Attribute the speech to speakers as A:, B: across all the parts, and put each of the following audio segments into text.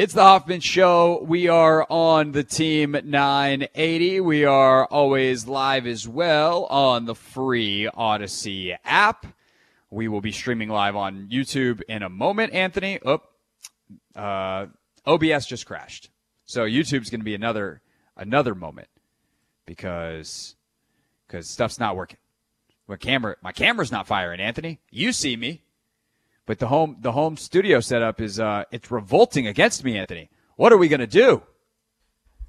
A: It's the Hoffman Show. We are on the Team 980. We are always live as well on the free Audacy app. We will be streaming live on YouTube in a moment, Anthony. Oh, uh, OBS just crashed. So YouTube's going to be another another moment because because stuff's not working. My camera my camera's not firing, Anthony. You see me. But the home the home studio setup is uh, it's revolting against me, Anthony. What are we gonna do?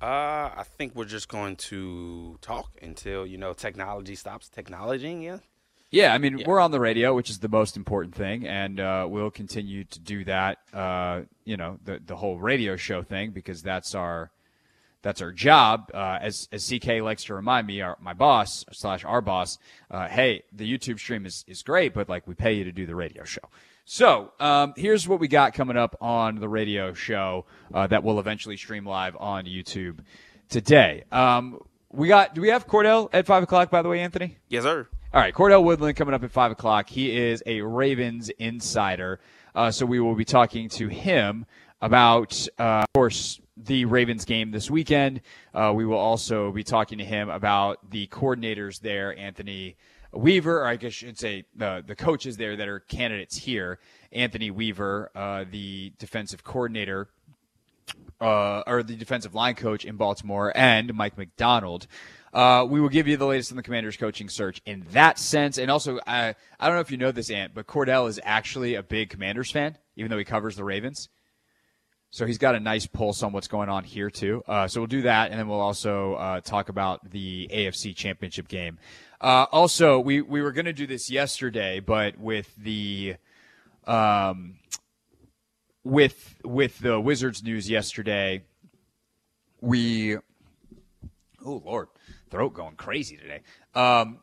B: Uh, I think we're just going to talk until you know technology stops technologying. Yeah.
A: Yeah, I mean yeah. we're on the radio, which is the most important thing, and uh, we'll continue to do that. Uh, you know, the the whole radio show thing because that's our that's our job. Uh, as as CK likes to remind me, our my boss slash our boss, uh, hey, the YouTube stream is is great, but like we pay you to do the radio show. So um, here's what we got coming up on the radio show uh, that will eventually stream live on YouTube today. Um, we got. Do we have Cordell at five o'clock? By the way, Anthony.
B: Yes, sir.
A: All right, Cordell Woodland coming up at five o'clock. He is a Ravens insider, uh, so we will be talking to him about, uh, of course, the Ravens game this weekend. Uh, we will also be talking to him about the coordinators there, Anthony Weaver, or I guess I should say the the coaches there that are candidates here. Anthony Weaver, uh, the defensive coordinator, uh, or the defensive line coach in Baltimore, and Mike Macdonald. Uh, we will give you the latest on the Commanders coaching search in that sense, and also I I don't know if you know this, Ant, but Cordell is actually a big Commanders fan, even though he covers the Ravens. So he's got a nice pulse on what's going on here too. Uh, so we'll do that, and then we'll also uh, talk about the AFC Championship game. Uh, also, we we were going to do this yesterday, but with the um, with with the Wizards news yesterday, we oh lord, throat going crazy today. Um,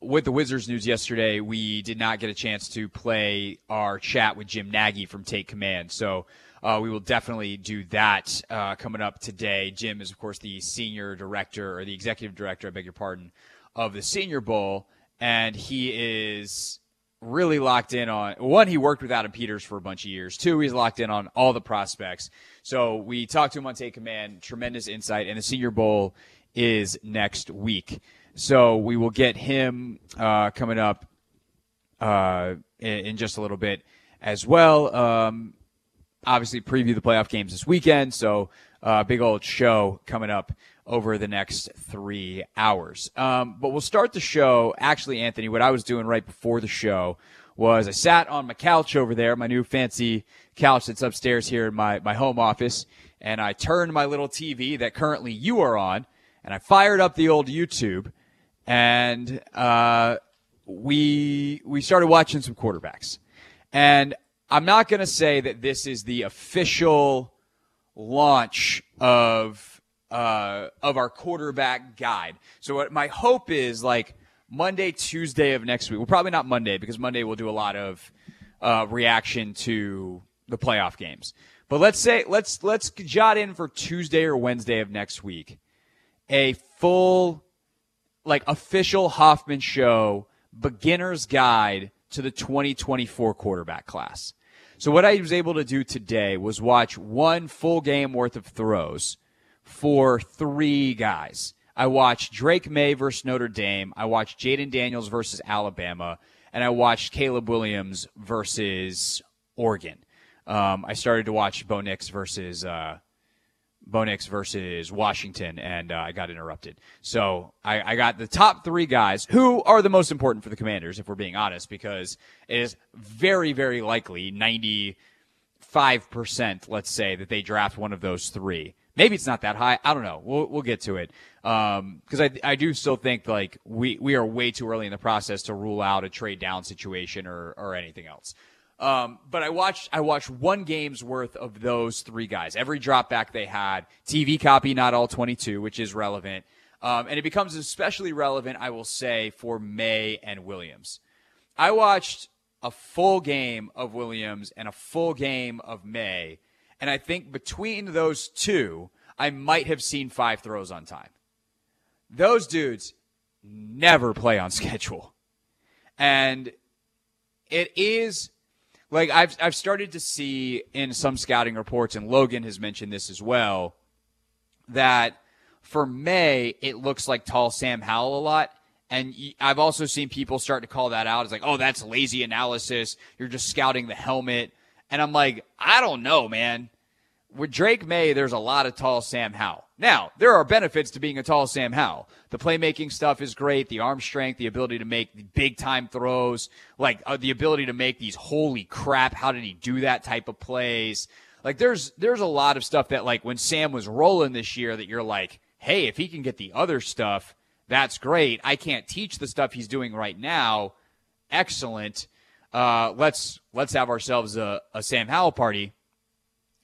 A: with the Wizards news yesterday, we did not get a chance to play our chat with Jim Nagy from Take Command. So uh, we will definitely do that uh, coming up today. Jim is, of course, the senior director or the executive director, I beg your pardon, of the Senior Bowl, and he is really locked in on one. He worked with Adam Peters for a bunch of years. Two, he's locked in on all the prospects. So we talked to him on Take Command. Tremendous insight, and the Senior Bowl is next week. So we will get him uh, coming up uh, in, in, just a little bit as well. Um, obviously preview the playoff games this weekend. So, uh, big old show coming up over the next three hours. Um, but we'll start the show. Actually, Anthony, what I was doing right before the show was I sat on my couch over there, my new fancy couch that's upstairs here in my, my home office, and I turned my little TV that currently you are on, and I fired up the old YouTube, and uh, we we started watching some quarterbacks. And I'm not going to say that this is the official launch of uh, of our quarterback guide. So what my hope is like Monday, Tuesday of next week. Well, probably not Monday because Monday we'll do a lot of uh, reaction to the playoff games. But let's say let's let's jot in for Tuesday or Wednesday of next week a full like official Hoffman show beginner's guide to the 2024 quarterback class. So what I was able to do today was watch one full game worth of throws for three guys. I watched Drake Maye versus Notre Dame. I watched Jayden Daniels versus Alabama, and I watched Caleb Williams versus Oregon. Um, I started to watch Bo Nix versus uh, Bo Nix versus Washington, and uh, I got interrupted. So I, I, got the top three guys who are the most important for the Commanders, if we're being honest, because it is very, very likely 95%, let's say, that they draft one of those three. Maybe it's not that high. I don't know. We'll, we'll get to it. Um, cause I, I do still think like we, we are way too early in the process to rule out a trade down situation or, or anything else. Um, but I watched I watched one game's worth of those three guys. Every drop back they had, TV copy, not all 22, which is relevant. Um, and it becomes especially relevant, I will say, for Maye and Williams. I watched a full game of Williams and a full game of Maye, and I think between those two, I might have seen five throws on time. Those dudes never play on schedule. And it is like I've I've started to see in some scouting reports, and Logan has mentioned this as well, that for Maye it looks like tall Sam Howell a lot. And I've also seen people start to call that out It's like, oh, that's lazy analysis. You're just scouting the helmet. And I'm like, I don't know, man. With Drake Maye, there's a lot of tall Sam Howell. Now, there are benefits to being a tall Sam Howell. The playmaking stuff is great. The arm strength, the ability to make big time throws, like uh, the ability to make these holy crap, how did he do that type of plays? Like there's there's a lot of stuff that like when Sam was rolling this year that you're like, hey, if he can get the other stuff, that's great. I can't teach the stuff he's doing right now. Excellent. Uh, let's let's have ourselves a, a Sam Howell party.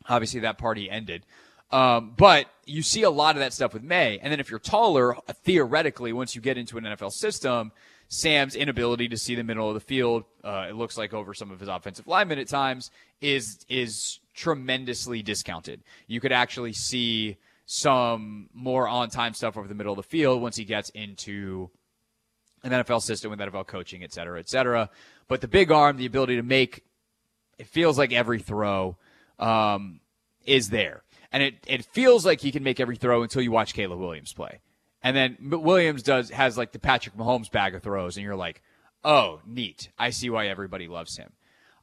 A: Obviously, that party ended. Um, but you see a lot of that stuff with Maye. And then if you're taller, theoretically, once you get into an NFL system, Sam's inability to see the middle of the field, uh, it looks like over some of his offensive linemen at times, is is tremendously discounted. You could actually see some more on time stuff over the middle of the field once he gets into an NFL system with NFL coaching, et cetera, et cetera. But the big arm, the ability to make, it feels like every throw um, is there. And it, it feels like he can make every throw until you watch Caleb Williams play. And then Williams does has like the Patrick Mahomes bag of throws, and you're like, oh, neat. I see why everybody loves him.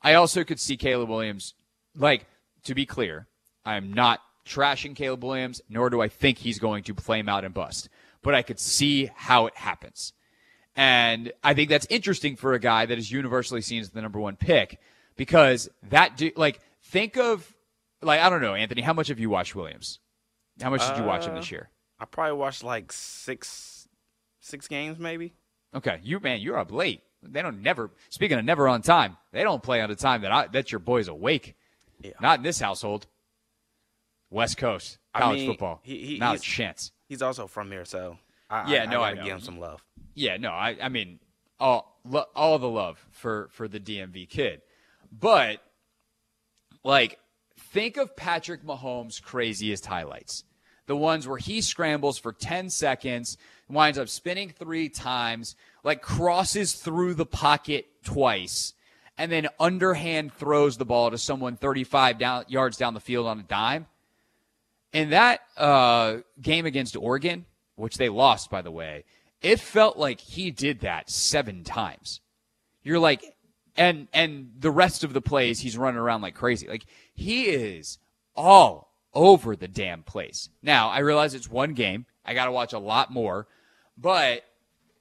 A: I also could see Caleb Williams, like, to be clear, I'm not trashing Caleb Williams, nor do I think he's going to flame out and bust. But I could see how it happens. And I think that's interesting for a guy that is universally seen as the number one pick because that, do, like, think of like I don't know, Anthony. How much have you watched Williams? How much did you watch him this uh, year?
B: I probably watched like six, six games maybe.
A: Okay, you man, you're up late. They don't never. Speaking of never on time, they don't play on a time that I, that your boy's awake. Yeah. Not in this household. West Coast college I mean, football. He, he, not a chance.
B: He's also from here, so I, yeah, I, no, I, I give him some love.
A: Yeah, no, I, I mean, all all the love for for the DMV kid, but like Think of Patrick Mahomes' craziest highlights. The ones where he scrambles for 10 seconds, winds up spinning three times, like crosses through the pocket twice, and then underhand throws the ball to someone 35 down, yards down the field on a dime. In that uh, game against Oregon, which they lost, by the way, it felt like he did that seven times. You're like, and and the rest of the plays he's running around like crazy. Like he is all over the damn place. Now, I realize it's one game. I got to watch a lot more, but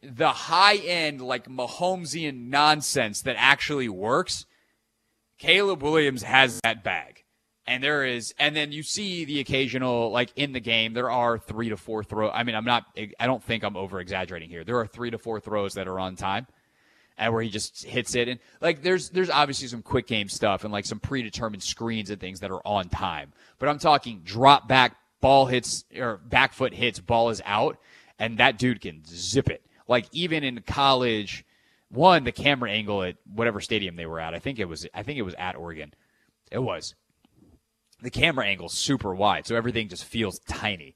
A: the high end like Mahomesian nonsense that actually works, Caleb Williams has that bag. And there is, and then you see the occasional, like in the game, there are three to four throw. I mean, I'm not, I don't think I'm over exaggerating here. There are three to four throws that are on time and where he just hits it. And like there's there's obviously some quick game stuff and like some predetermined screens and things that are on time. But I'm talking drop back, ball hits or back foot hits, ball is out, and that dude can zip it. Like even in college, one the camera angle at whatever stadium they were at. I think it was I think it was at Oregon. It was. The camera angle super wide, so everything just feels tiny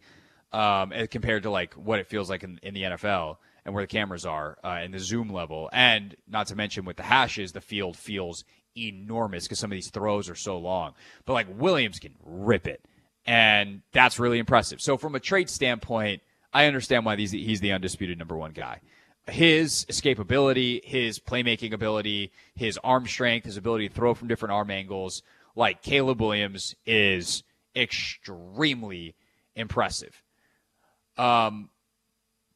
A: um, compared to like what it feels like in, in the NFL and where the cameras are uh, and the zoom level. And not to mention with the hashes, the field feels enormous because some of these throws are so long. But like Williams can rip it. And that's really impressive. So from a trade standpoint, I understand why he's he's the undisputed number one guy. His escapability, his playmaking ability, his arm strength, his ability to throw from different arm angles, like Caleb Williams is extremely impressive. Um,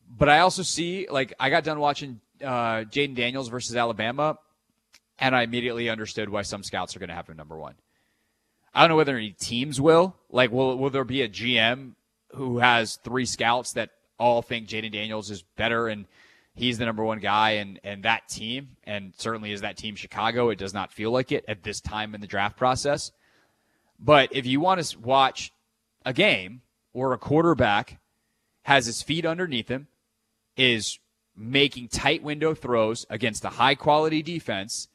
A: but I also see, like, I got done watching uh, Jayden Daniels versus Alabama, and I immediately understood why some scouts are going to have him number one. I don't know whether any teams will. Like, will will there be a GM who has three scouts that all think Jayden Daniels is better and he's the number one guy and and that team and certainly is that team Chicago. It does not feel like it at this time in the draft process. But if you want to watch a game or a quarterback has his feet underneath him, is making tight window throws against a high quality defense,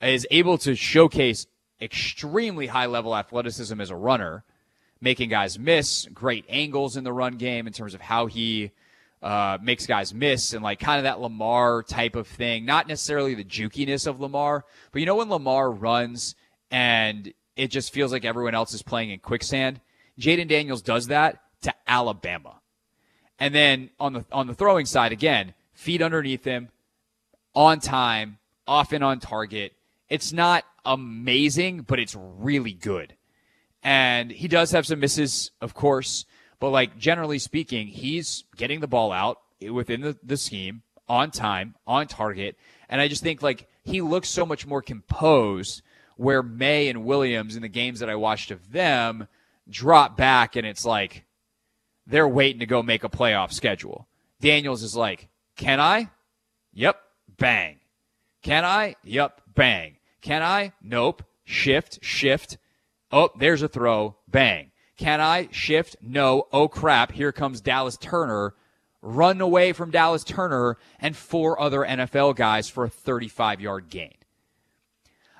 A: is able to showcase extremely high level athleticism as a runner, making guys miss, great angles in the run game in terms of how he uh, makes guys miss and like kind of that Lamar type of thing. Not necessarily the jukiness of Lamar, but you know when Lamar runs and it just feels like everyone else is playing in quicksand. Jayden Daniels does that to Alabama. And then on the on the throwing side again, feet underneath him, on time, often on target. It's not amazing, but it's really good. And he does have some misses, of course, but like generally speaking, he's getting the ball out within the, the scheme on time, on target. And I just think like he looks so much more composed where Maye and Williams in the games that I watched of them drop back and it's like they're waiting to go make a playoff schedule. Daniels is like, can I? Yep. Bang. Can I? Yep. Bang. Can I? Nope. Shift, shift. Oh, there's a throw. Bang. Can I? Shift. No. Oh, crap. Here comes Dallas Turner. Run away from Dallas Turner and four other NFL guys for a 35 yard gain.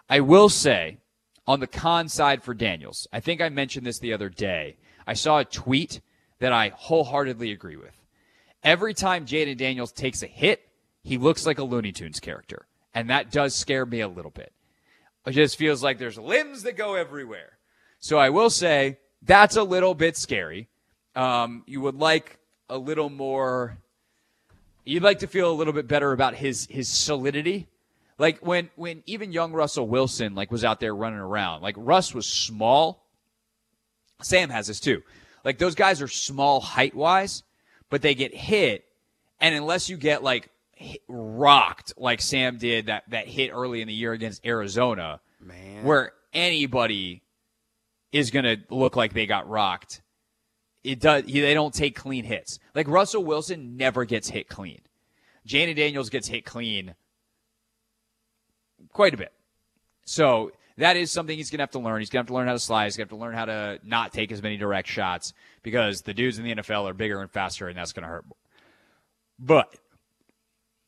A: I will say, on the con side for Daniels, I think I mentioned this the other day. I saw a tweet that I wholeheartedly agree with. Every time Jayden Daniels takes a hit, he looks like a Looney Tunes character. And that does scare me a little bit. It just feels like there's limbs that go everywhere. So I will say that's a little bit scary. Um, you would like a little more. You'd like to feel a little bit better about his his solidity. Like when when even young Russell Wilson like was out there running around. Like Russ was small. Sam has this too. Like those guys are small height wise, but they get hit, and unless you get like rocked like Sam did that that hit early in the year against Arizona,
B: Man.
A: where anybody is going to look like they got rocked. It does. They don't take clean hits. Like Russell Wilson never gets hit clean. Jayden Daniels gets hit clean quite a bit. So that is something he's going to have to learn. He's going to have to learn how to slide. He's going to have to learn how to not take as many direct shots because the dudes in the NFL are bigger and faster, and that's going to hurt more. But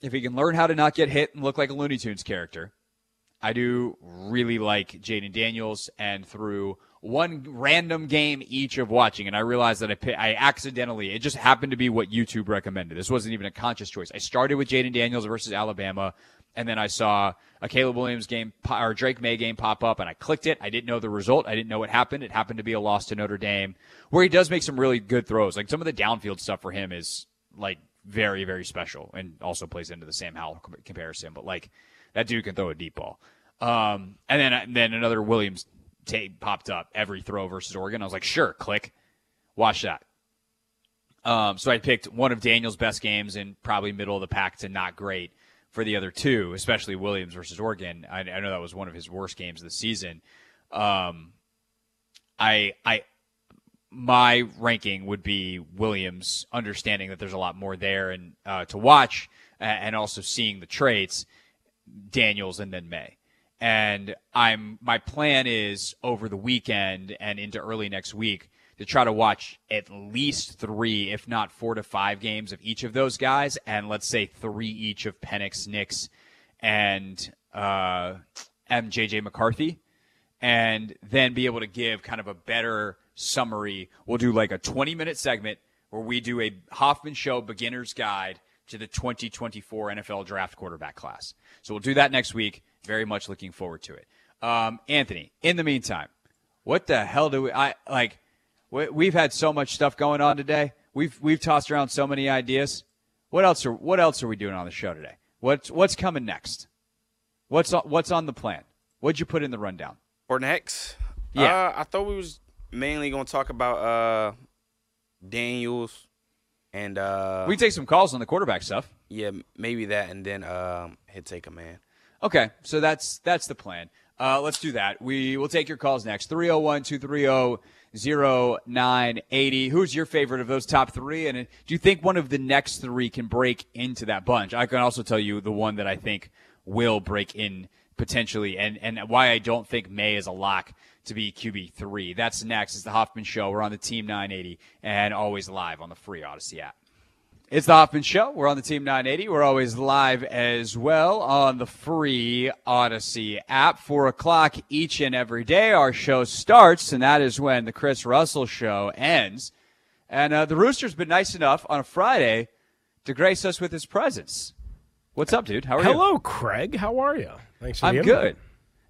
A: if he can learn how to not get hit and look like a Looney Tunes character, I do really like Jayden Daniels. And through one random game each of watching, and I realized that I, I accidentally, it just happened to be what YouTube recommended. This wasn't even a conscious choice. I started with Jayden Daniels versus Alabama, and then I saw a Caleb Williams game or Drake Maye game pop up, and I clicked it. I didn't know the result. I didn't know what happened. It happened to be a loss to Notre Dame, where he does make some really good throws. Like some of the downfield stuff for him is like very, very special and also plays into the Sam Howell comparison. But like that dude can throw a deep ball. Um, and then, and then another Williams tape popped up every throw versus Oregon. I was like, sure, click, watch that. Um, so I picked one of Daniel's best games and probably middle of the pack to not great for the other two, especially Williams versus Oregon. I, I know that was one of his worst games of the season. Um, I, I, my ranking would be Williams, understanding that there's a lot more there and uh, to watch, and also seeing the traits, Daniels and then Maye. And I'm my plan is over the weekend and into early next week to try to watch at least three, if not four to five games of each of those guys, and let's say three each of Penix, Nix, and uh, MJJ McCarthy, and then be able to give kind of a better summary. We'll do like a 20 minute segment where we do a Hoffman Show beginner's guide to the 2024 NFL draft quarterback class. So we'll do that next week. Very much looking forward to it. Um, Anthony, in the meantime, what the hell do we, I like, we, have had so much stuff going on today. We've, we've tossed around so many ideas. What else are, what else are we doing on the show today? What's, what's coming next? What's, what's on the plan? What'd you put in the rundown?
B: Or next?
A: Yeah.
B: Uh, I thought we was mainly going to talk about uh, Daniels and uh,
A: we take some calls on the quarterback stuff.
B: Yeah, maybe that, and then um, hit take a man.
A: Okay, so that's that's the plan. Uh, let's do that. We will take your calls next. 301 230 0980. Who's your favorite of those top three? And do you think one of the next three can break into that bunch? I can also tell you the one that I think will break in potentially and, and why I don't think Maye is a lock to be QB3. That's next. It's the Hoffman Show. We're on the Team 980 and always live on the free Audacy app. It's the Hoffman Show. We're on the Team 980. We're always live as well on the free Audacy app. Four o'clock each and every day. Our show starts, and that is when the Chris Russell Show ends. And uh, the Rooster's been nice enough on a Friday to grace us with his presence. What's up, dude? How are
C: Hello,
A: you?
C: Hello, Craig. How are you? Thanks for
A: I'm good.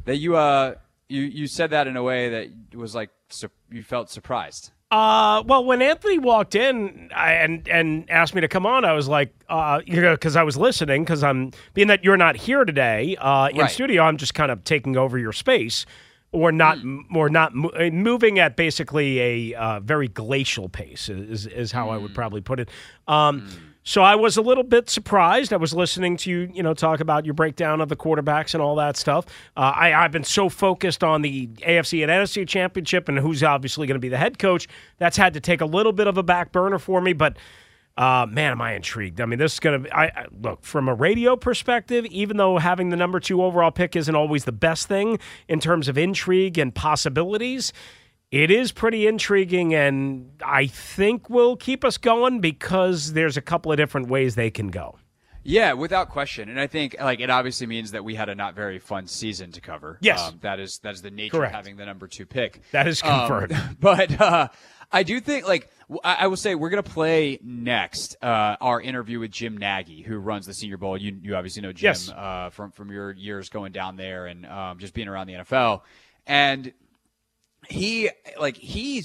A: That you uh you you said that in a way that was like su- you felt surprised.
C: Uh, well, when Anthony walked in I, and and asked me to come on, I was like, uh, you know, because I was listening, because I'm being that you're not here today uh, in
A: Right.
C: studio, I'm just kind of taking over your space, or not, or not mo- uh, moving at basically a uh, very glacial pace is is how I would probably put it. Um, So I was a little bit surprised. I was listening to you, you know, talk about your breakdown of the quarterbacks and all that stuff. Uh, I, I've been so focused on the AFC and NFC championship and who's obviously going to be the head coach. That's had to take a little bit of a back burner for me, but. Uh, man, am I intrigued? I mean, this is going to. I, I look from a radio perspective. Even though having the number two overall pick isn't always the best thing in terms of intrigue and possibilities, it is pretty intriguing, and I think will keep us going because there's a couple of different ways they can go.
A: Yeah, without question. And I think like it obviously means that we had a not very fun season to cover.
C: Yes.
A: um, that is that is the nature
C: Correct.
A: of having the number two pick.
C: That is
A: Um,
C: confirmed.
A: but uh, I do think like I, will say we're gonna play next uh, our interview with Jim Nagy, who runs the Senior Bowl. You you obviously know Jim
C: Yes.
A: uh, from from your years going down there and um, just being around the NFL. And he like he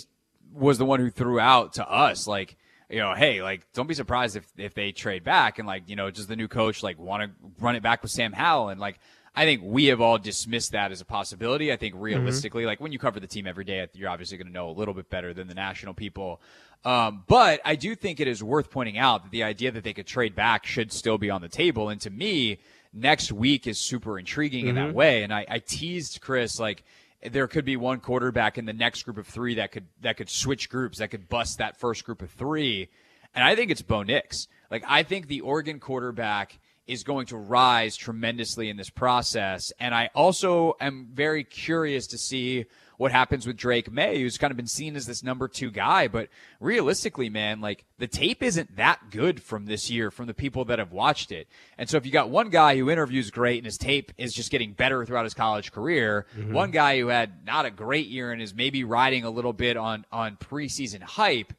A: was the one who threw out to us like you know hey like don't be surprised if if they trade back and like you know does the new coach like want to run it back with Sam Howell and like I think we have all dismissed that as a possibility. I think realistically, like when you cover the team every day, you're obviously going to know a little bit better than the national people. Um, but I do think it is worth pointing out that the idea that they could trade back should still be on the table. And to me, next week is super intriguing in that way. And I, I teased Chris like there could be one quarterback in the next group of three that could that could switch groups that could bust that first group of three, and I think it's Bo Nix. Like I think the Oregon quarterback is going to rise tremendously in this process, and I also am very curious to see what happens with Drake Maye, who's kind of been seen as this number two guy, but realistically, man, like the tape isn't that good from this year from the people that have watched it. And so if you got one guy who interviews great and his tape is just getting better throughout his college career, mm-hmm. one guy who had not a great year and is maybe riding a little bit on on preseason hype,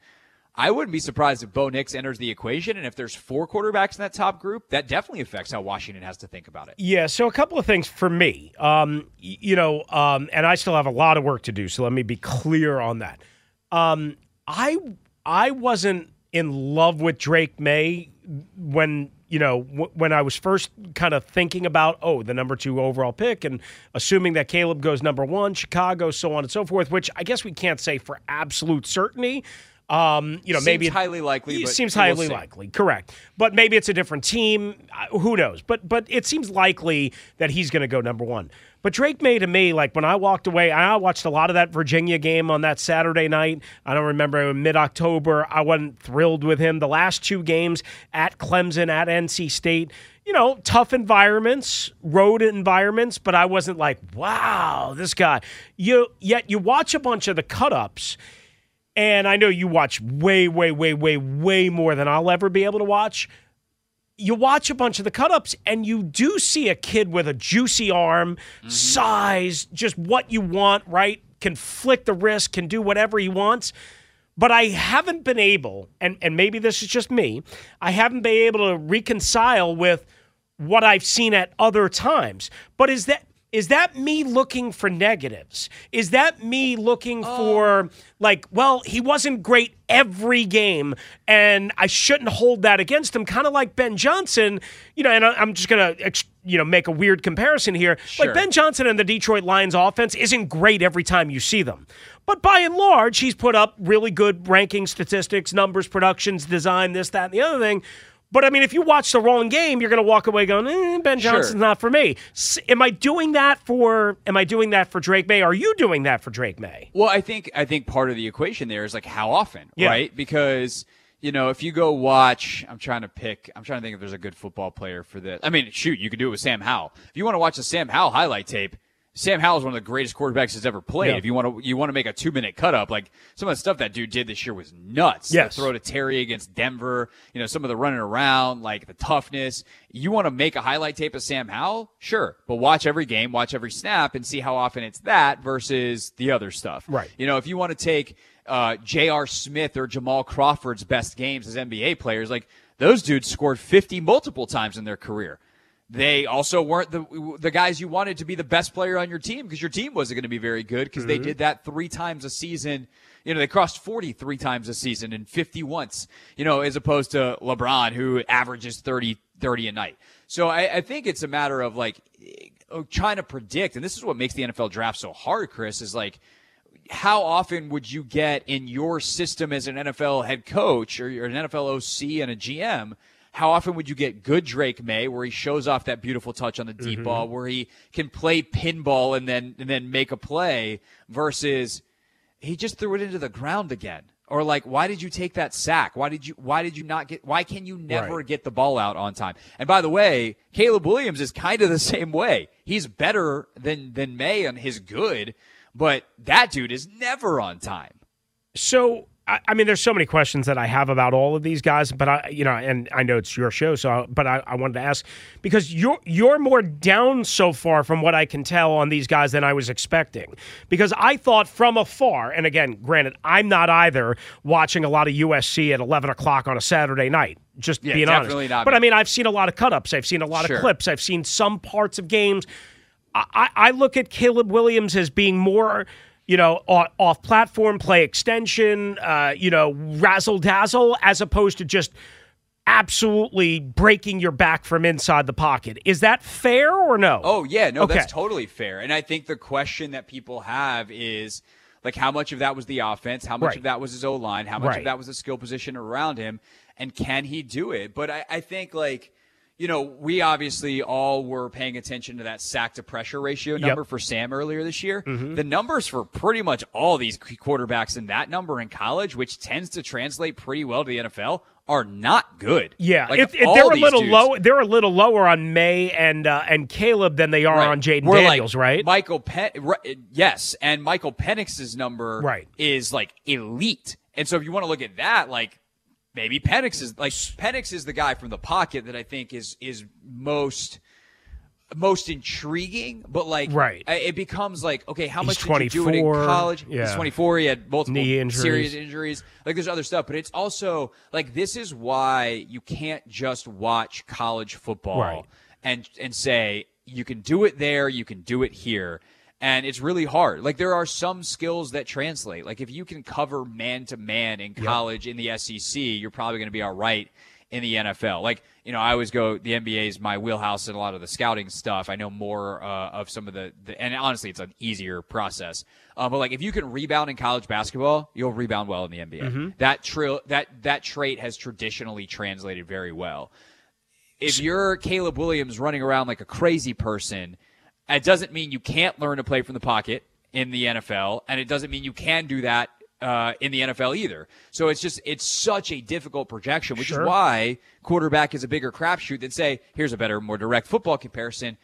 A: I wouldn't be surprised if Bo Nix enters the equation. And if there's four quarterbacks in that top group, that definitely affects how Washington has to think about it.
C: Yeah, so a couple of things for me. Um, you know, um, and I still have a lot of work to do, so let me be clear on that. Um, I I wasn't in love with Drake Maye when you know w- when I was first kind of thinking about oh the number two overall pick and assuming that Caleb goes number one, Chicago, so on and so forth. Which I guess we can't say for absolute certainty. Um, you know,
A: Seems
C: maybe it-
A: highly likely,
C: seems
A: we'll
C: highly
A: see.
C: likely, correct. But maybe it's a different team. Who knows? But but it seems likely that he's going to go number one. But Drake Maye to me, like when I walked away, I watched a lot of that Virginia game on that Saturday night. I don't remember mid October. I wasn't thrilled with him. The last two games at Clemson, at NC State, you know, tough environments, road environments, but I wasn't like, wow, this guy. You yet you watch a bunch of the cut ups. And I know you watch way, way, way, way, way more than I'll ever be able to watch. You watch a bunch of the cut ups and you do see a kid with a juicy arm, mm-hmm. size, just what you want, right? Can flick the wrist, can do whatever he wants. But I haven't been able, and, and maybe this is just me, I haven't been able to reconcile with what I've seen at other times. But is that is that me looking for negatives? Is that me looking oh. for like, well, he wasn't great every game, and I shouldn't hold that against him? Kind of like Ben Johnson, you know. And I- I'm just gonna, you know, make a weird comparison here.
A: Sure.
C: Like Ben Johnson and the Detroit Lions offense isn't great every time you see them. But by and large, he's put up really good ranking statistics, numbers, productions, design, this, that, and the other thing. But I mean, if you watch the wrong game, you're going to walk away going, eh, "Ben
A: Sure.
C: Johnson's not for me." S- am I doing that for? Am I doing that for Drake Maye? Are you doing that for Drake Maye?
A: Well, I think I think part of the equation there is like how often,
C: Yeah.
A: right? Because you know, if you go watch, I'm trying to pick, I'm trying to think if there's a good football player for this. I mean, shoot, you could do it with Sam Howell. If you want to watch the Sam Howell highlight tape, Sam Howell is one of the greatest quarterbacks that's ever played.
C: Yeah.
A: If you want to, you want to make a two minute cut up, like some of the stuff that dude did this year was nuts.
C: Yes.
A: The throw to Terry against Denver, you know, some of the running around, like the toughness. You want to make a highlight tape of Sam Howell? Sure. But watch every game, watch every snap and see how often it's that versus the other stuff.
C: Right.
A: You know, if you want to take uh, J.R. Smith or Jamal Crawford's best games as NBA players, like Those dudes scored 50 multiple times in their career. They also weren't the the guys you wanted to be the best player on your team because your team wasn't going to be very good because mm-hmm. they did that three times a season. You know, they crossed 40 three times a season and 50 once, you know, as opposed to LeBron who averages 30, 30 a night. So I, I think it's a matter of like uh, trying to predict, and this is what makes the NFL draft so hard, Chris, is like, how often would you get in your system as an NFL head coach or an NFL OC and a GM? How often would you get good Drake Maye where he shows off that beautiful touch on the deep mm-hmm. ball, where he can play pinball and then and then make a play, versus he just threw it into the ground again? Or like, why did you take that sack? Why did you why did you not get why can you never right. get the ball out on time? And by the way, Caleb Williams is kind of the same way. He's better than than Maye and his good, but that dude is never on time.
C: So I, mean, there's so many questions that I have about all of these guys, but I, you know, and I know it's your show, so, but I, I wanted to ask because you're you're more down so far from what I can tell on these guys than I was expecting. Because I thought from afar, and again, granted, I'm not either watching a lot of USC at 11 o'clock on a Saturday night. Just yeah, being honest, but I mean, I've seen a lot of cut ups. I've seen a lot sure. of clips. I've seen some parts of games. I, I look at Caleb Williams as being more you know, off platform play extension, uh, you know, razzle dazzle, as opposed to just absolutely breaking your back from inside the pocket. Is that fair or no?
A: Oh, yeah. No, okay. that's totally fair. And I think the question that people have is like, how much of that was the offense? How much right. of that was his O line? How much right. of that was the skill position around him? And can he do it? But I, I think, like, you know, we obviously all were paying attention to that sack to pressure ratio number yep. for Sam earlier this year. Mm-hmm. The numbers for pretty much all these quarterbacks in that number in college, which tends to translate pretty well to the NFL, are not good.
C: Yeah, like if, if they're a little dudes, low, they're a little lower on Maye and uh, and Caleb than they are right. on Jayden Daniels,
A: like
C: right?
A: Michael Pen, right, yes, and Michael Penix's number
C: right.
A: is like elite. And so if you want to look at that, like maybe Penix is like Penix is the guy from the pocket that I think is is most most intriguing, but like
C: right.
A: it becomes like okay, how much did you do it in college?
C: Yeah.
A: He's 24. He had multiple
C: Knee injuries.
A: serious injuries. Like there's other stuff, but it's also like this is why you can't just watch college football
C: right.
A: and and say you can do it there, you can do it here and it's really hard. Like there are some skills that translate. Like if you can cover man to man in college yep. in the SEC, you're probably going to be all right in the NFL. Like you know, I always go the NBA is my wheelhouse in a lot of the scouting stuff. I know more uh, of some of the, the, and honestly, it's an easier process. Uh, but like if you can rebound in college basketball, you'll rebound well in the NBA. Mm-hmm. That that that trait has traditionally translated very well. If you're Caleb Williams running around like a crazy person it doesn't mean you can't learn to play from the pocket in the NFL, and it doesn't mean you can do that uh, in the NFL either. So it's just it's such a difficult projection, which sure. is why quarterback is a bigger crapshoot than say here's a better, more direct football comparison.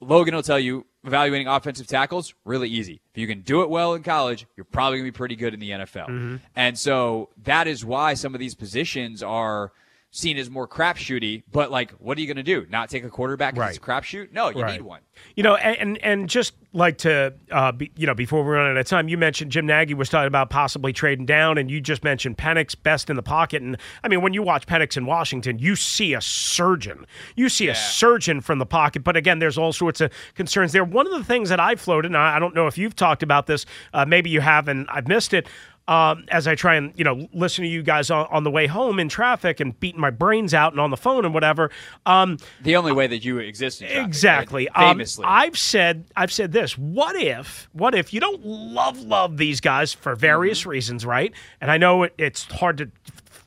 A: Logan will tell you evaluating offensive tackles really easy. If you can do it well in college, you're probably going to be pretty good in the NFL. Mm-hmm. And so that is why some of these positions are seen as more crapshooty. But like, what are you going to do? Not take a quarterback because right. it's a crapshoot? No, you right. need one.
C: You know, and and just like to, uh, be, you know, before we run out of time, you mentioned Jim Nagy was talking about possibly trading down, and you just mentioned Penix best in the pocket. And I mean, when you watch Penix in Washington, you see a surgeon. You see yeah. a surgeon from the pocket. But again, there's all sorts of concerns there. One of the things that I floated, and I don't know if you've talked about this, uh, maybe you have, and I've missed it um, as I try and you know listen to you guys on, on, the way home in traffic and beating my brains out and on the phone and whatever. Um,
A: the only way that you exist in traffic,
C: exactly.
A: Right? Famously,
C: um, I've said I've said this. What if what if you don't love love these guys for various mm-hmm. reasons, right? And I know it, it's hard to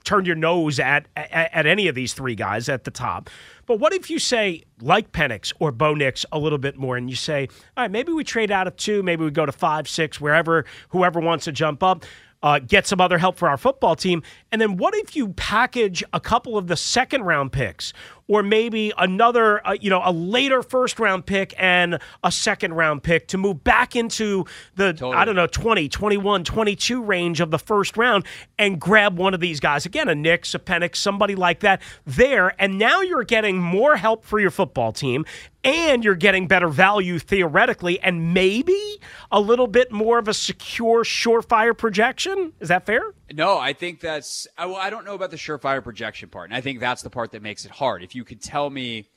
C: turn your nose at, at at any of these three guys at the top. But what if you say, like Penix or Bo Nix, a little bit more, and you say, all right, maybe we trade out of two, maybe we go to five, six, wherever, whoever wants to jump up uh, get some other help for our football team. And then what if you package a couple of the second round picks or maybe another, uh, you know, a later first round pick and a second round pick to move back into the, totally. I don't know, 20, 21, 22 range of the first round and grab one of these guys. Again, a Nix, a Penix, somebody like that there. And now you're getting more help for your football team and you're getting better value theoretically, and maybe a little bit more of a secure, surefire projection. Is that fair?
A: No, I think that's. I, well, I don't know about the surefire projection part, and I think that's the part that makes it hard. If you could tell me,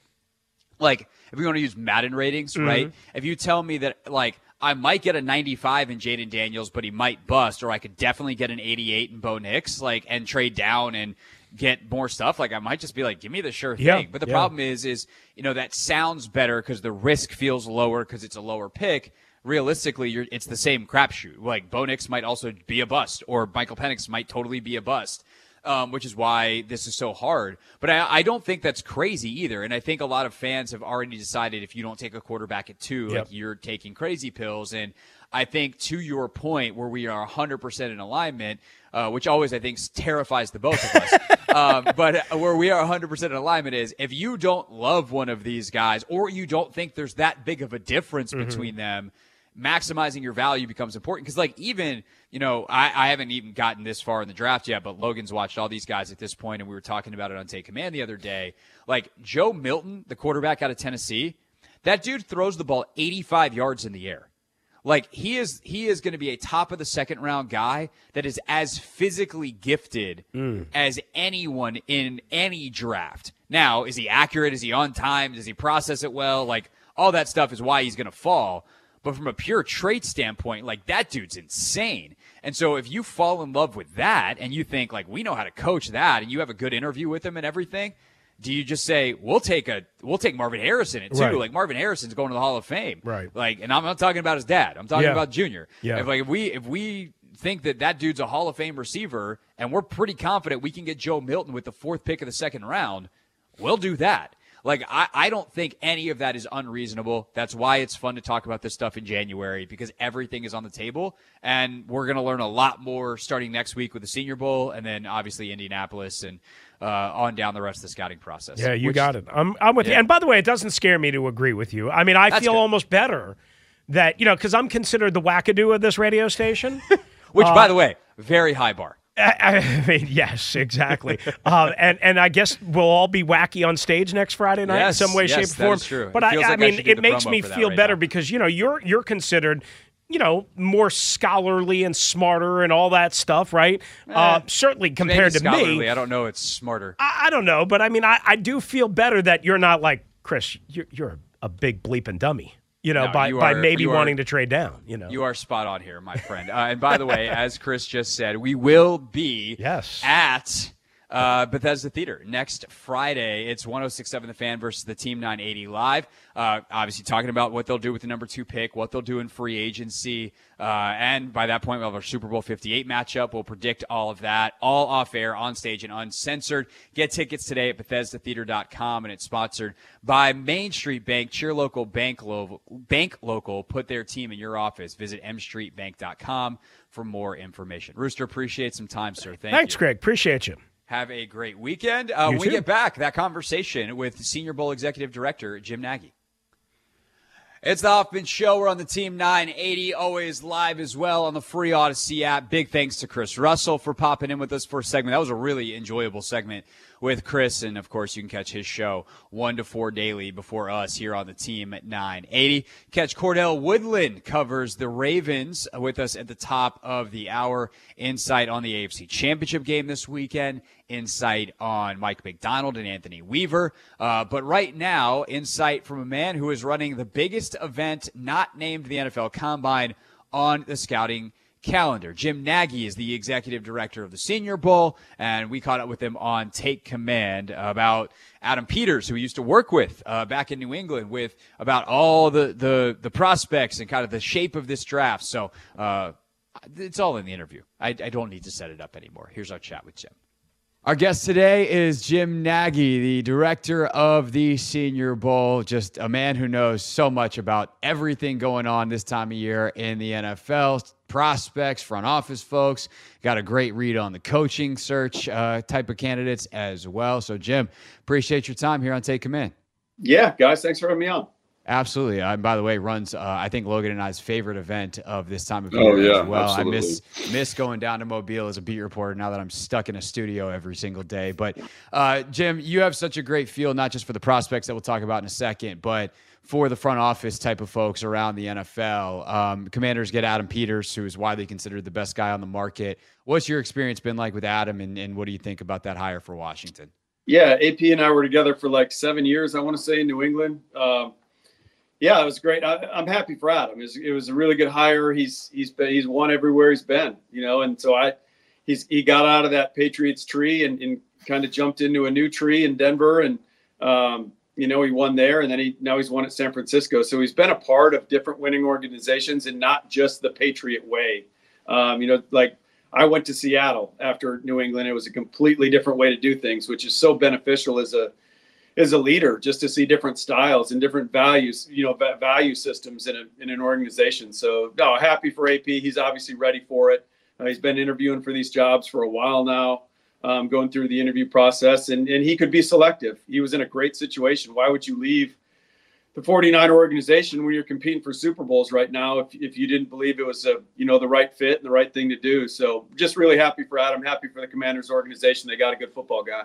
A: like, if we want to use Madden ratings, mm-hmm. right? If you tell me that, like, I might get a 95 in Jayden Daniels, but he might bust, or I could definitely get an 88 in Bo Nix, like, and trade down and get more stuff. Like, I might just be like, give me the sure thing. Yeah, but the yeah. problem is, is you know that sounds better because the risk feels lower because it's a lower pick. Realistically, it's the same crapshoot. Like, Bo Nix might also be a bust, or Michael Penix might totally be a bust um, which is why this is so hard. But I, I, don't think that's crazy either. And I think a lot of fans have already decided if you don't take a quarterback at two, yep. like you're taking crazy pills. And I think to your point, where we are 100% in alignment, uh, which always I think terrifies the both of us. Um, but where we are 100% in alignment is if you don't love one of these guys, or you don't think there's that big of a difference mm-hmm. between them maximizing your value becomes important. Because like even you know I, I haven't even gotten this far in the draft yet but logan's watched all these guys at this point and we were talking about it on take command the other day. Like joe milton the quarterback out of tennessee that dude throws the ball 85 yards in the air like he is he is going to be a top of the second round guy that is as physically gifted mm. as anyone in any draft. Now is he accurate? Is he on time? Does he process it well? Like all that stuff is why he's going to fall. But from a pure trait standpoint, like that dude's insane. And so if you fall in love with that and you think like we know how to coach that and you have a good interview with him and everything, do you just say we'll take a we'll take Marvin Harrison it too? Right. Like Marvin Harrison's going to the Hall of Fame,
C: right?
A: Like, and I'm not talking about his dad. I'm talking
C: yeah.
A: about Junior.
C: Yeah.
A: If like if we if we think that that dude's a Hall of Fame receiver and we're pretty confident we can get Joe Milton with the fourth pick of the second round, we'll do that. Like, I, I don't think any of that is unreasonable. That's why it's fun to talk about this stuff in January because everything is on the table. And we're going to learn a lot more starting next week with the Senior Bowl and then obviously Indianapolis and uh, on down the rest of the scouting process.
C: Yeah, you got it. I'm, I'm with yeah. you. And by the way, it doesn't scare me to agree with you. I mean, I That's feel good. almost better that, you know, because I'm considered the wackadoo of this radio station.
A: Which, uh, by the way, very high bar.
C: I mean, yes, exactly. uh, and and I guess we'll all be wacky on stage next Friday night
A: yes,
C: in some way,
A: yes,
C: shape, or form.
A: True.
C: But
A: I,
C: I,
A: like
C: mean,
A: it
C: makes me feel
A: right
C: better
A: now.
C: because you know you're you're considered you know, more scholarly and smarter and all that stuff, right?
A: Eh,
C: uh, certainly compared to
A: me. I don't know. It's smarter.
C: I, I, don't know, but I mean, I, I do feel better that you're not like Chris. You're, you're a big bleeping dummy you know, no, by, you by maybe wanting to trade down. You know,
A: you are spot on here, my friend. Uh, and by the way, as Chris just said, we will be
C: yes
A: at uh, Bethesda Theater next Friday. It's 1067 The Fan versus the Team 980 live. Uh, obviously, talking about what they'll do with the number two pick, what they'll do in free agency. Uh, and by that point, we'll have our Super Bowl 58 matchup. We'll predict all of that, all off air, on stage, and uncensored. Get tickets today at BethesdaTheater.com, and it's sponsored by Main Street Bank. Cheer local, bank, lo- bank local. Put their team in your office. Visit mstreetbank.com for more information. Rooster, appreciate some time, sir. Thank
C: Thanks,
A: you.
C: Greg. Appreciate you.
A: Have a great weekend. Uh, when we get back, that conversation with Senior Bowl Executive Director Jim Nagy. It's the Hoffman Show. We're on the Team 980, always live as well on the free Audacy app. Big thanks to Chris Russell for popping in with us for a segment. That was a really enjoyable segment with Chris. And of course, you can catch his show one to four daily before us here on the team at 980. Catch Cordell Woodland covers the Ravens with us at the top of the hour. Insight on the AFC Championship game this weekend. Insight on Mike Macdonald and Anthony Weaver. Uh, but right now, insight from a man who is running the biggest event not named the NFL Combine on the scouting calendar. Jim Nagy is the executive director of the Senior Bowl, and we caught up with him on Take Command about Adam Peters, who he used to work with uh, back in New England, with about all the, the, the prospects and kind of the shape of this draft. So uh, it's all in the interview. I, I don't need to set it up anymore. Here's our chat with Jim. Our guest today is Jim Nagy, the director of the Senior Bowl. Just a man who knows so much about everything going on this time of year in the NFL prospects, front office folks. Got a great read on the coaching search uh, type of candidates as well. So, Jim, appreciate your time here on Take Command.
D: Yeah, guys, thanks for having me on.
A: Absolutely. Uh, by the way, runs uh, I think Logan and I's favorite event of this time of year
D: oh,
A: year
D: yeah,
A: as well.
D: Absolutely.
A: I miss miss going down to Mobile as a beat reporter now that I'm stuck in a studio every single day. But uh, Jim, you have such a great feel not just for the prospects that we'll talk about in a second, but for the front office type of folks around the NFL. Um, commanders get Adam Peters, who is widely considered the best guy on the market. What's your experience been like with Adam, and, and what do you think about that hire for Washington?
D: Yeah, AP and I were together for like seven years, I want to say, in New England. Um, yeah, it was great. I, am happy for Adam. It was, it was, a really good hire. He's he's been, he's won everywhere he's been, you know, and so I he's he got out of that Patriots tree and, and kind of jumped into a new tree in Denver, and um, you know he won there, and then he now he's won at San Francisco. So he's been a part of different winning organizations and not just the Patriot way. Um, you know, like I went to Seattle after New England. It was a completely different way to do things, which is so beneficial as a as a leader just to see different styles and different values, you know, value systems in, a, in an organization. So, no, happy for AP. He's obviously ready for it. Uh, he's been interviewing for these jobs for a while now, um, going through the interview process, and, and he could be selective. He was in a great situation. Why would you leave the 49 organization when you're competing for Super Bowls right now if, if you didn't believe it was a you know the right fit and the right thing to do? So, just really happy for Adam. Happy for the Commanders organization. They got a good football guy.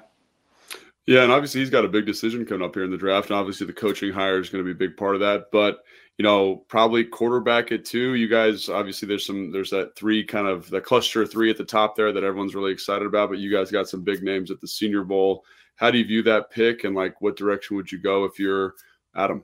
E: Yeah, and obviously he's got a big decision coming up here in the draft, and obviously the coaching hire is going to be a big part of that. But you know, probably quarterback at two. You guys obviously there's some there's that three kind of the cluster of three at the top there that everyone's really excited about. But you guys got some big names at the Senior Bowl. How do you view that pick, and like what direction would you go if you're Adam?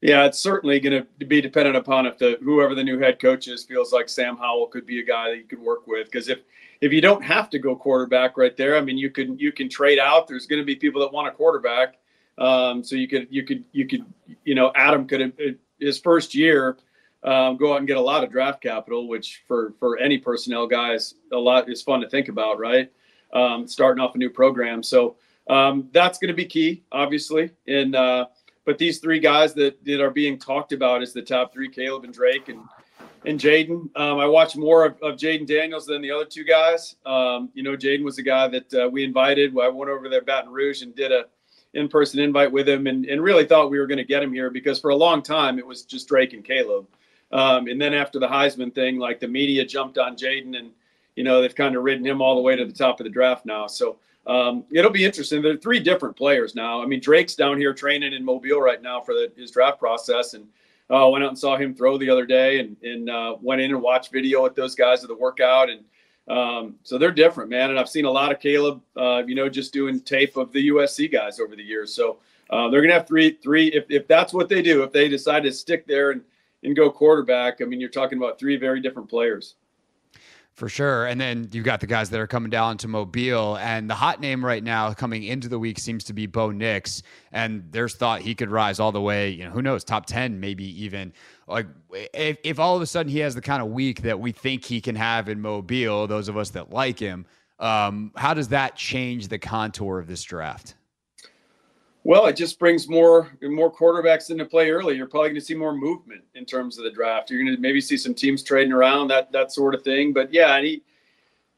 D: Yeah, it's certainly going to be dependent upon if the whoever the new head coach is feels like Sam Howell could be a guy that you could work with. Because if if you don't have to go quarterback right there, I mean, you can you can trade out. There's going to be people that want a quarterback. Um, so you could you could you could you know Adam could uh, his first year um, go out and get a lot of draft capital, which for for any personnel guys a lot is fun to think about, right? Um, starting off a new program, so um, that's going to be key, obviously. And uh, but these three guys that that are being talked about as the top three, Caleb and Drake and and Jayden. Um, I watched more of, of Jayden Daniels than the other two guys. Um, you know, Jayden was the guy that uh, we invited. I went over there Baton Rouge and did a in-person invite with him and, and really thought we were going to get him here because for a long time it was just Drake and Caleb. Um, and then after the Heisman thing, like the media jumped on Jayden, and, you know, they've kind of ridden him all the way to the top of the draft now. So um, it'll be interesting. There are three different players now. I mean, Drake's down here training in Mobile right now for the, his draft process. And, uh, went out and saw him throw the other day, and, and uh, went in and watched video with those guys of the workout, and um, so they're different, man. And I've seen a lot of Caleb, uh, you know, just doing tape of the USC guys over the years. So uh, they're gonna have three, three. If, if that's what they do, if they decide to stick there and and go quarterback, I mean, you're talking about three very different players.
A: For sure. And then you've got the guys that are coming down to Mobile. And the hot name right now coming into the week seems to be Bo Nix. And there's thought he could rise all the way, you know, who knows, top 10, maybe even. Like, if, if all of a sudden he has the kind of week that we think he can have in Mobile, those of us that like him, um, how does that change the contour of this draft?
D: Well, it just brings more more quarterbacks into play early. You're probably going to see more movement in terms of the draft. You're going to maybe see some teams trading around that that sort of thing. But yeah, and he,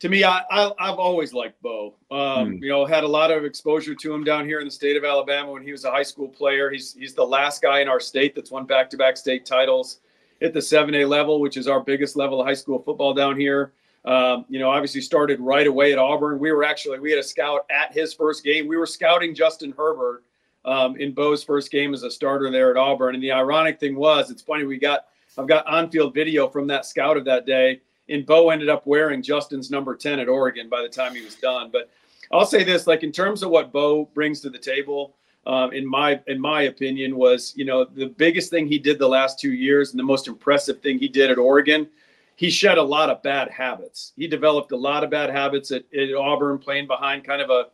D: to me, I, I have always liked Bo. Um, mm. You know, had a lot of exposure to him down here in the state of Alabama when he was a high school player. He's he's the last guy in our state that's won back to back state titles at the 7A level, which is our biggest level of high school football down here. Um, you know, obviously started right away at Auburn. We were actually we had a scout at his first game. We were scouting Justin Herbert um, in Bo's first game as a starter there at Auburn. And the ironic thing was, it's funny we got I've got on-field video from that scout of that day, and Bo ended up wearing Justin's number ten at Oregon by the time he was done. But I'll say this, like in terms of what Bo brings to the table. Um, in my in my opinion, was you know the biggest thing he did the last two years, and the most impressive thing he did at Oregon he shed a lot of bad habits. He developed a lot of bad habits at, at, Auburn, playing behind kind of a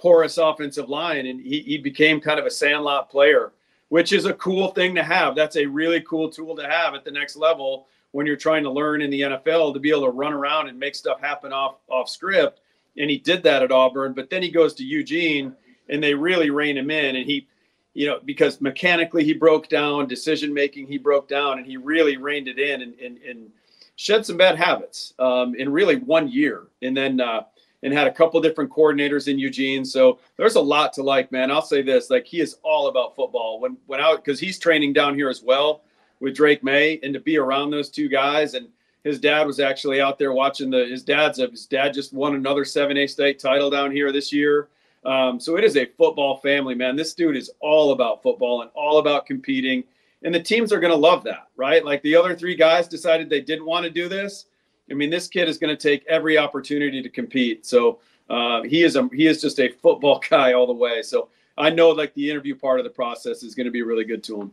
D: porous offensive line, and he, he became kind of a sandlot player, which is a cool thing to have. That's a really cool tool to have at the next level when you're trying to learn in the NFL to be able to run around and make stuff happen off off script. And he did that at Auburn, but then he goes to Eugene, and they really rein him in, and he. You know, because mechanically he broke down, decision making he broke down, and he really reined it in and, and, and shed some bad habits um, in really one year. And then uh, and had a couple different coordinators in Eugene. So there's a lot to like, man. I'll say this: like he is all about football. When when out because he's training down here as well with Drake Maye, and to be around those two guys, and his dad was actually out there watching the. His dad's his dad just won another seven A state title down here this year. Um, so it is a football family, man. This dude is all about football and all about competing, and the teams are going to love that, right? Like the other three guys decided they didn't want to do this I mean, this kid is going to take every opportunity to compete. So uh, he is a he is just a football guy all the way. So I know like the interview part of the process is going to be really good to him.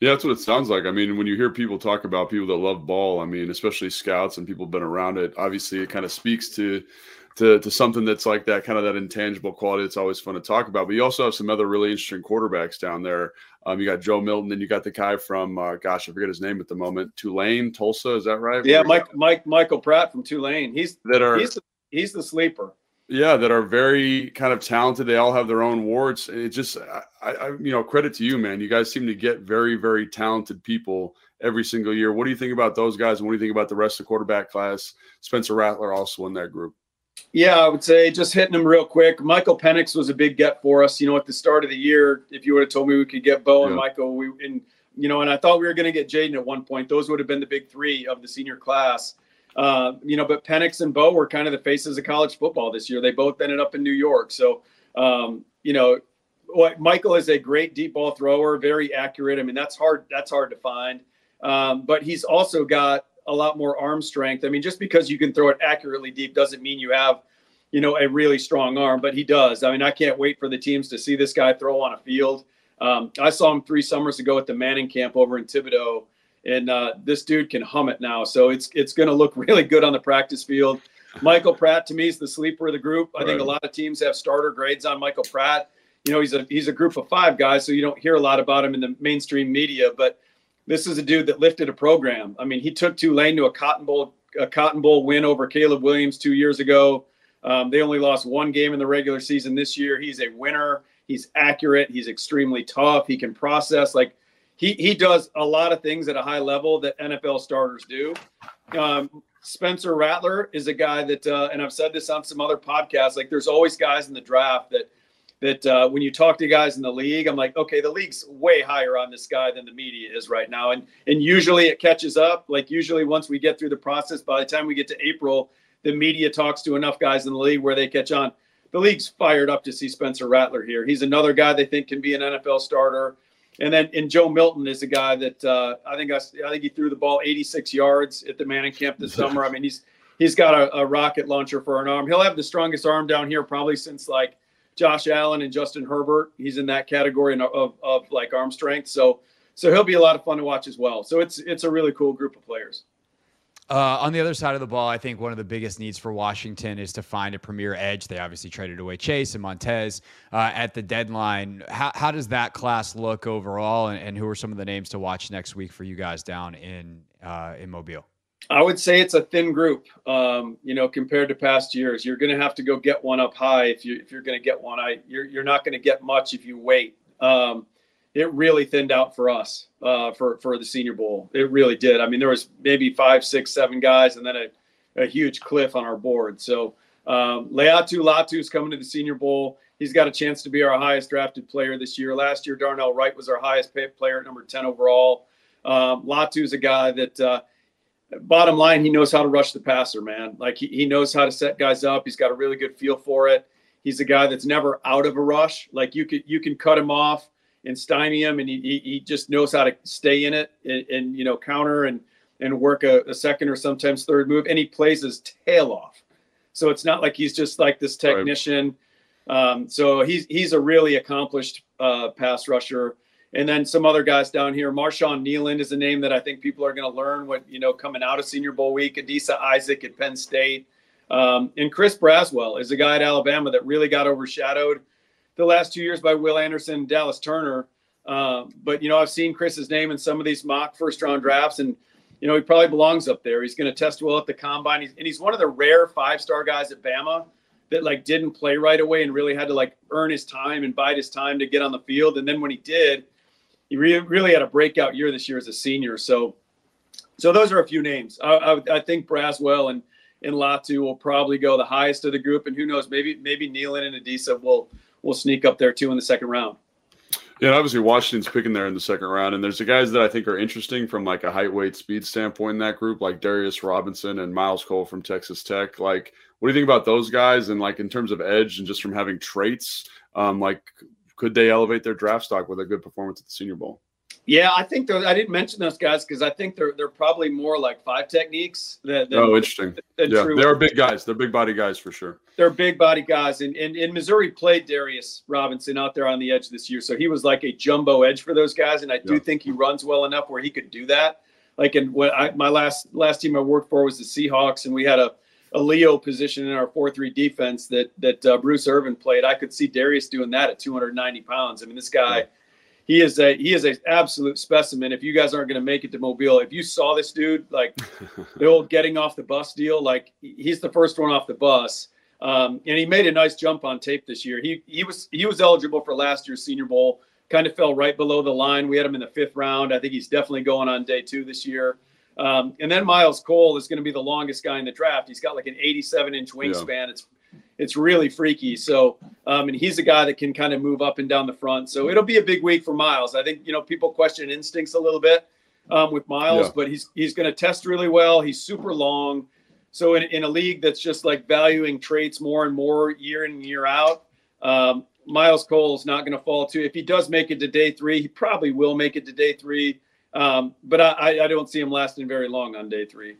E: Yeah, that's what it sounds like. I mean, when you hear people talk about people that love ball, I mean, especially scouts and people been around it, obviously it kind of speaks to to, to something that's like that kind of that intangible quality that's always fun to talk about. But you also have some other really interesting quarterbacks down there. Um, you got Joe Milton, and you got the guy from uh, gosh, I forget his name at the moment. Tulane, Tulsa, is that right?
D: Yeah, Mike, Mike, Michael Pratt from Tulane. He's that are he's the, he's the sleeper.
E: Yeah, that are very kind of talented. They all have their own warts. It just, I, I, you know, credit to you, man. You guys seem to get very, very talented people every single year. What do you think about those guys, and what do you think about the rest of the quarterback class? Spencer Rattler also in that group.
D: Yeah, I would say just hitting them real quick. Michael Penix was a big get for us. You know, at the start of the year, if you would have told me we could get Bo and Michael, we and you know, and I thought we were going to get Jayden at one point. Those would have been the big three of the senior class. Uh, you know, but Penix and Bo were kind of the faces of college football this year. They both ended up in New York. So, um, you know, what Michael is a great deep ball thrower, very accurate. I mean, that's hard. That's hard to find. Um, but he's also got a lot more arm strength. I mean, just because you can throw it accurately deep doesn't mean you have, you know, a really strong arm, but he does. I mean, I can't wait for the teams to see this guy throw on a field. Um, I saw him three summers ago at the Manning camp over in Thibodaux, and uh, this dude can hum it now. So it's it's going to look really good on the practice field. Michael Pratt to me is the sleeper of the group. I right. think a lot of teams have starter grades on Michael Pratt. You know, he's a he's a group of five guys, so you don't hear a lot about him in the mainstream media, but this is a dude that lifted a program. I mean, he took Tulane to a Cotton Bowl a Cotton Bowl win over Caleb Williams two years ago. Um, they only lost one game in the regular season this year. He's a winner. He's accurate. He's extremely tough. He can process. Like he he does a lot of things at a high level that NFL starters do. Um, Spencer Rattler is a guy that, uh, and I've said this on some other podcasts. Like there's always guys in the draft that that uh, when you talk to guys in the league, I'm like, okay, the league's way higher on this guy than the media is right now, and and usually it catches up. Like usually once we get through the process, by the time we get to April, the media talks to enough guys in the league where they catch on. The league's fired up to see Spencer Rattler here. He's another guy they think can be an NFL starter. And then and Joe Milton is a guy that uh, I think I, I think he threw the ball 86 yards at the Manning camp this summer. I mean he's he's got a, a rocket launcher for an arm. He'll have the strongest arm down here probably since like Josh Allen and Justin Herbert. He's in that category of, of, like arm strength. So so he'll be a lot of fun to watch as well. So it's it's a really cool group of players.
A: Uh, on the other side of the ball, I think one of the biggest needs for Washington is to find a premier edge. They obviously traded away Chase and Montez uh, at the deadline. How, how, does that class look overall, and, and, who are some of the names to watch next week for you guys down in uh, in Mobile?
D: I would say it's a thin group, um, you know, compared to past years. You're going to have to go get one up high if you if you're going to get one. I you're you're not going to get much if you wait. Um, it really thinned out for us uh, for for the Senior Bowl. It really did. I mean, there was maybe five, six, seven guys, and then a, a huge cliff on our board. So um, Laiatu Latu is coming to the Senior Bowl. He's got a chance to be our highest drafted player this year. Last year, Darnell Wright was our highest paid player at number ten overall. Um, Latu is a guy that. Uh, bottom line, he knows how to rush the passer, man. Like he, he knows how to set guys up. He's got a really good feel for it. He's a guy that's never out of a rush. Like you could you can cut him off and stymie him, and he, he, he just knows how to stay in it and, and you know counter and and work a, a, second or sometimes third move, and he plays his tail off. So it's not like he's just like this technician. Right. Um, so he's he's a really accomplished uh, pass rusher and then some other guys down here. Marshawn Kneeland is a name that I think people are going to learn what you know coming out of Senior Bowl week. Adisa Isaac at Penn State, um, and Chris Braswell is a guy at Alabama that really got overshadowed the last two years by Will Anderson and Dallas Turner. Um, but you know I've seen Chris's name in some of these mock first round drafts, and you know he probably belongs up there. He's going to test well at the combine, he's, and he's one of the rare five star guys at Bama that like didn't play right away and really had to like earn his time and bide his time to get on the field. And then when he did he re- really had a breakout year this year as a senior. So, so those are a few names. I, I, I think Braswell and and Latu will probably go the highest of the group. And who knows, maybe maybe Kneeland and Adisa will will sneak up there too in the second round.
E: Yeah, obviously Washington's picking there in the second round, and there's the guys that I think are interesting from like a height, weight, speed standpoint in that group, like Darius Robinson and Myles Cole from Texas Tech. Like, what do you think about those guys? And like in terms of edge and just from having traits, um, like could they elevate their draft stock with a good performance at the Senior Bowl?
D: Yeah, I think those, I didn't mention those guys because I think they're they're probably more like five techniques. Than, than,
E: oh, interesting. Than yeah, they're big guys. They're big body guys for sure.
D: They're big body guys, and, and and Missouri played Darius Robinson out there on the edge this year, so he was like a jumbo edge for those guys, and I do yeah. think he runs well enough where he could do that. Like in what I, my last last team I worked for was the Seahawks, and we had a a Leo position in our four three defense that that uh, Bruce Irvin played. I could see Darius doing that at 290 pounds. I mean, this guy. He is a he is an absolute specimen. If you guys aren't going to make it to Mobile, if you saw this dude, like the old getting off the bus deal, like he's the first one off the bus, um, and he made a nice jump on tape this year. He he was he was eligible for last year's Senior Bowl. Kind of fell right below the line. We had him in the fifth round. I think he's definitely going on day two this year. Um, and then Myles Cole is going to be the longest guy in the draft. He's got like an 87 inch wingspan. Yeah. It's it's really freaky. So, um, and he's a guy that can kind of move up and down the front. So it'll be a big week for Myles. I think you know people question instincts a little bit um, with Myles, yeah. but he's he's going to test really well. He's super long. So in, in a league that's just like valuing traits more and more year in and year out, um, Myles Cole is not going to fall to. If he does make it to day three, he probably will make it to day three. Um, but I, I don't see him lasting very long on day three.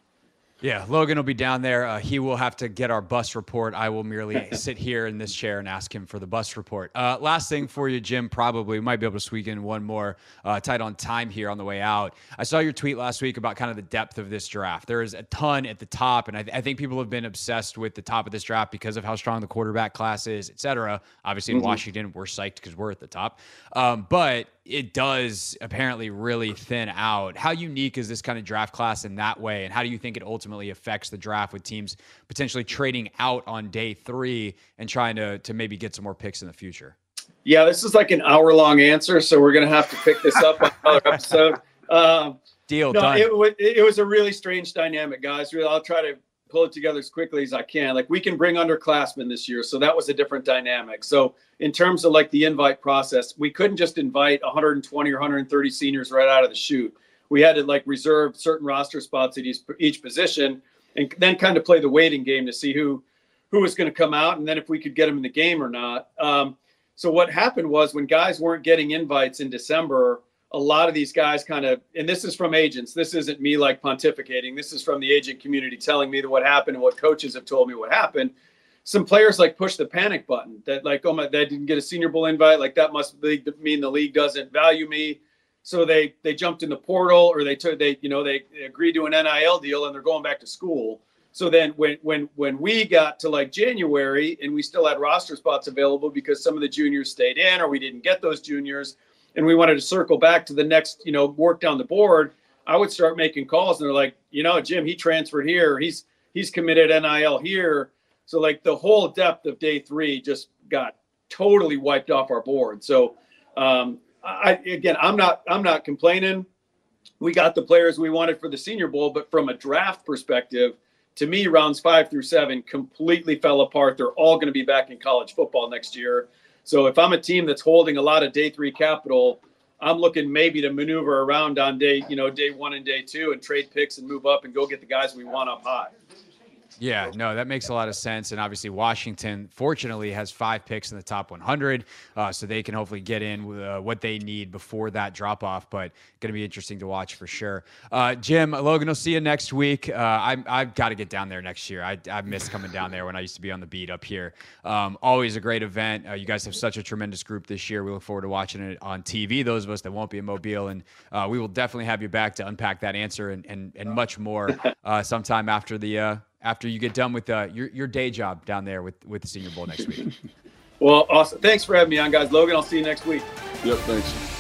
A: Yeah, Logan will be down there. Uh, he will have to get our bus report. I will merely sit here in this chair and ask him for the bus report. Uh, last thing for you, Jim, probably. We might be able to squeak in one more uh, tight on time here on the way out. I saw your tweet last week about kind of the depth of this draft. There is a ton at the top, and I, th- I think people have been obsessed with the top of this draft because of how strong the quarterback class is, et cetera. Obviously, in mm-hmm. Washington, we're psyched because we're at the top. Um, but it does apparently really thin out. How unique is this kind of draft class in that way? And how do you think it ultimately affects the draft with teams potentially trading out on day three and trying to, to maybe get some more picks in the future?
D: Yeah, this is like an hour long answer. So we're going to have to pick this up on another episode. Um,
A: Deal. No, done.
D: It, it was a really strange dynamic, guys. Really, I'll try to pull it together as quickly as I can. Like we can bring underclassmen this year, so that was a different dynamic. So in terms of like the invite process, we couldn't just invite 120 or 130 seniors right out of the chute. We had to like reserve certain roster spots at each, each position, and then kind of play the waiting game to see who who was going to come out, and then if we could get them in the game or not. Um, so what happened was when guys weren't getting invites in December a lot of these guys kind of, and this is from agents. This isn't me like pontificating. This is from the agent community telling me that what happened and what coaches have told me what happened. Some players like push the panic button that like, oh my, that didn't get a Senior Bowl invite. Like that must mean the league doesn't value me. So they they jumped in the portal or they took they you know they, they agreed to an NIL deal and they're going back to school. So then when when when we got to like January and we still had roster spots available because some of the juniors stayed in or we didn't get those juniors and we wanted to circle back to the next, you know, work down the board, I would start making calls and they're like, you know, Jim, he transferred here. He's he's committed NIL here. So like the whole depth of day three just got totally wiped off our board. So um, I again, I'm not I'm not complaining. We got the players we wanted for the Senior Bowl, but from a draft perspective, to me, rounds five through seven completely fell apart. They're all going to be back in college football next year. So if I'm a team that's holding a lot of day three capital, I'm looking maybe to maneuver around on day, you know, day one and day two and trade picks and move up and go get the guys we want up high.
A: Yeah, no, that makes a lot of sense. And obviously, Washington, fortunately, has five picks in the top 100, uh, so they can hopefully get in with uh, what they need before that drop off. But going to be interesting to watch for sure. Uh, Jim, Logan, I'll see you next week. Uh, I, I've got to get down there next year. I, I miss coming down there when I used to be on the beat up here. Um, always a great event. Uh, you guys have such a tremendous group this year. We look forward to watching it on TV, those of us that won't be in Mobile. And uh, we will definitely have you back to unpack that answer and, and, and much more sometime after the after you get done with uh, your your day job down there with with the Senior Bowl next week.
D: well, awesome. Thanks for having me on, guys. Logan, I'll see you next week.
E: Yep. Thanks.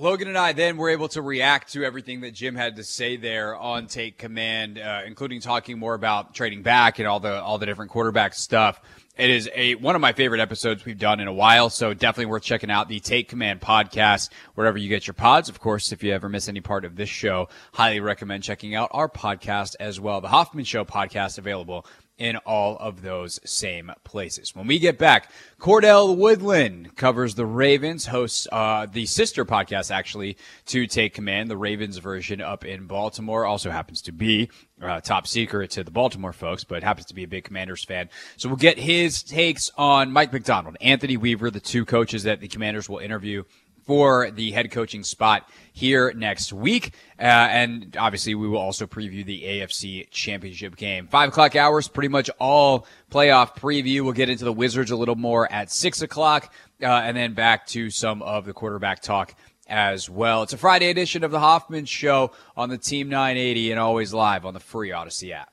A: Logan and I then were able to react to everything that Jim had to say there on Take Command, uh, including talking more about trading back and all the all the different quarterback stuff. It is a one of my favorite episodes we've done in a while, so definitely worth checking out the Take Command podcast wherever you get your pods. Of course, if you ever miss any part of this show, highly recommend checking out our podcast as well, the Hoffman Show podcast available in all of those same places. When we get back, Cordell Woodland covers the Ravens, hosts uh, the sister podcast actually to Take Command, the Ravens version up in Baltimore. Also happens to be uh, top secret to the Baltimore folks, but happens to be a big Commanders fan. So we'll get his takes on Mike Macdonald, Anthony Weaver, the two coaches that the Commanders will interview for the head coaching spot here next week. Uh, and obviously, we will also preview the AFC Championship game. Five o'clock hours, pretty much all playoff preview. We'll get into the Wizards a little more at six o'clock, uh, and then back to some of the quarterback talk as well. It's a Friday edition of the Hoffman Show on the Team 980 and always live on the free Audacy app.